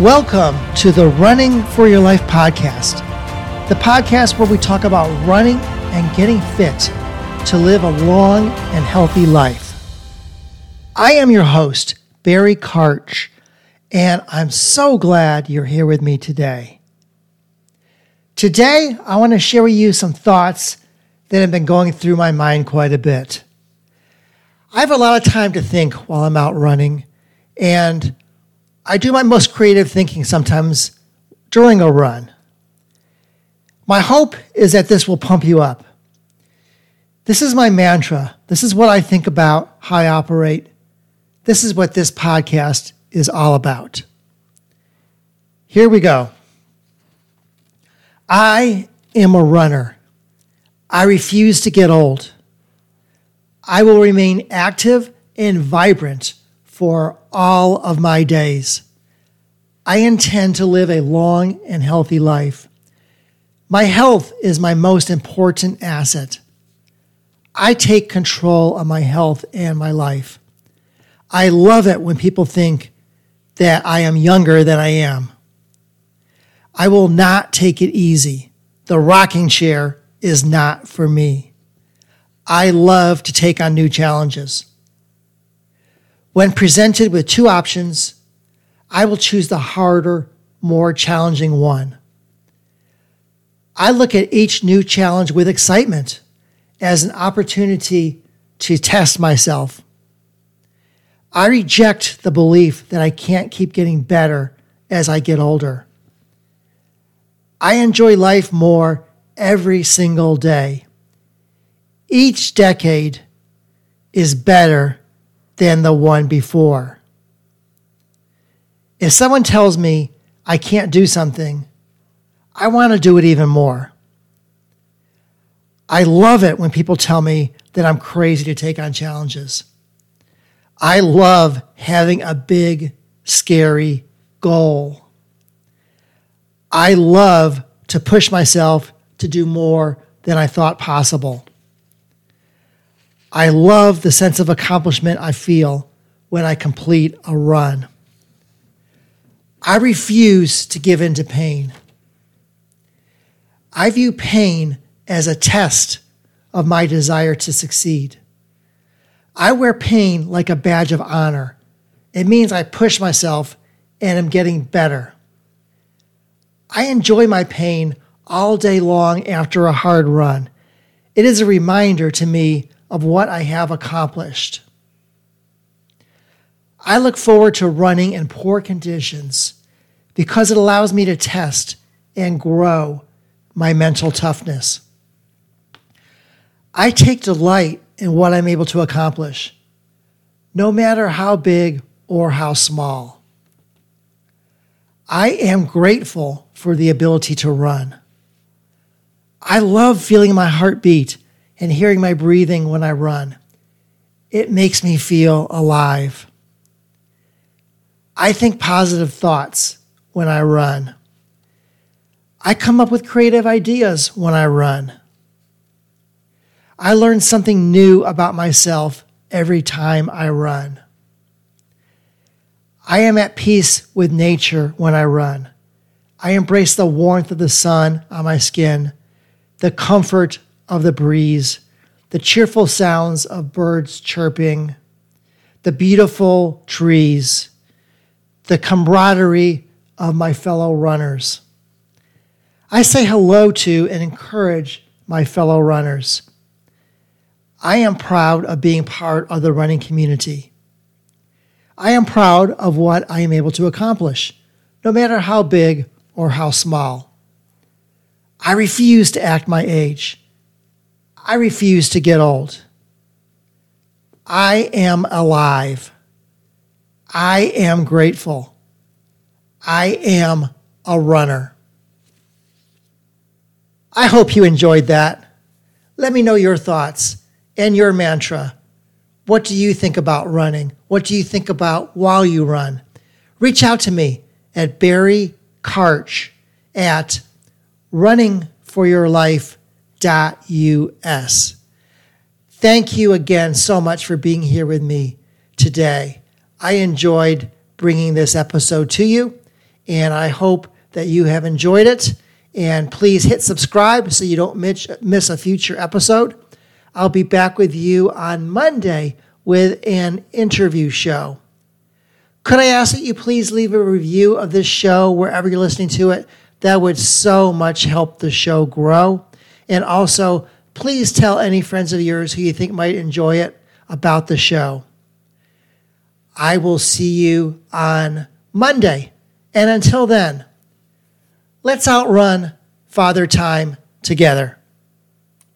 Welcome to the Running for Your Life podcast, the podcast where we talk about running and getting fit to live a long and healthy life. I am your host, Barry Karch, and I'm so glad you're here with me today. Today, I want to share with you some thoughts that have been going through my mind quite a bit. I have a lot of time to think while I'm out running, and I do my most creative thinking sometimes during a run. My hope is that this will pump you up. This is my mantra. This is what I think about, how I operate. This is what this podcast is all about. Here we go. I am a runner. I refuse to get old. I will remain active and vibrant for all of my days. I intend to live a long and healthy life. My health is my most important asset. I take control of my health and my life. I love it when people think that I am younger than I am. I will not take it easy. The rocking chair is not for me. I love to take on new challenges. When presented with two options, I will choose the harder, more challenging one. I look at each new challenge with excitement as an opportunity to test myself. I reject the belief that I can't keep getting better as I get older. I enjoy life more every single day. Each decade is better than the one before. If someone tells me I can't do something, I want to do it even more. I love it when people tell me that I'm crazy to take on challenges. I love having a big, scary goal. I love to push myself to do more than I thought possible. I love the sense of accomplishment I feel when I complete a run. I refuse to give in to pain. I view pain as a test of my desire to succeed. I wear pain like a badge of honor. It means I push myself and am getting better. I enjoy my pain all day long after a hard run. It is a reminder to me of what I have accomplished. I look forward to running in poor conditions because it allows me to test and grow my mental toughness. I take delight in what I'm able to accomplish, no matter how big or how small. I am grateful for the ability to run. I love feeling my heart beat and hearing my breathing when I run. It makes me feel alive. I think positive thoughts when I run. I come up with creative ideas when I run. I learn something new about myself every time I run. I am at peace with nature when I run. I embrace the warmth of the sun on my skin, the comfort of the breeze, the cheerful sounds of birds chirping, the beautiful trees, the camaraderie of my fellow runners. I say hello to and encourage my fellow runners. I am proud of being part of the running community. I am proud of what I am able to accomplish, no matter how big or how small. I refuse to act my age. I refuse to get old. I am alive. I am grateful. I am a runner. I hope you enjoyed that. Let me know your thoughts and your mantra. What do you think about running? What do you think about while you run? Reach out to me at Barry Karch at runningforyourlife.com us. Thank you again so much for being here with me today. I enjoyed bringing this episode to you. And I hope that you have enjoyed it. And please hit subscribe so you don't miss a future episode. I'll be back with you on Monday with an interview show. Could I ask that you please leave a review of this show wherever you're listening to it? That would so much help the show grow. And also, please tell any friends of yours who you think might enjoy it about the show. I will see you on Monday. And until then, let's outrun Father Time together.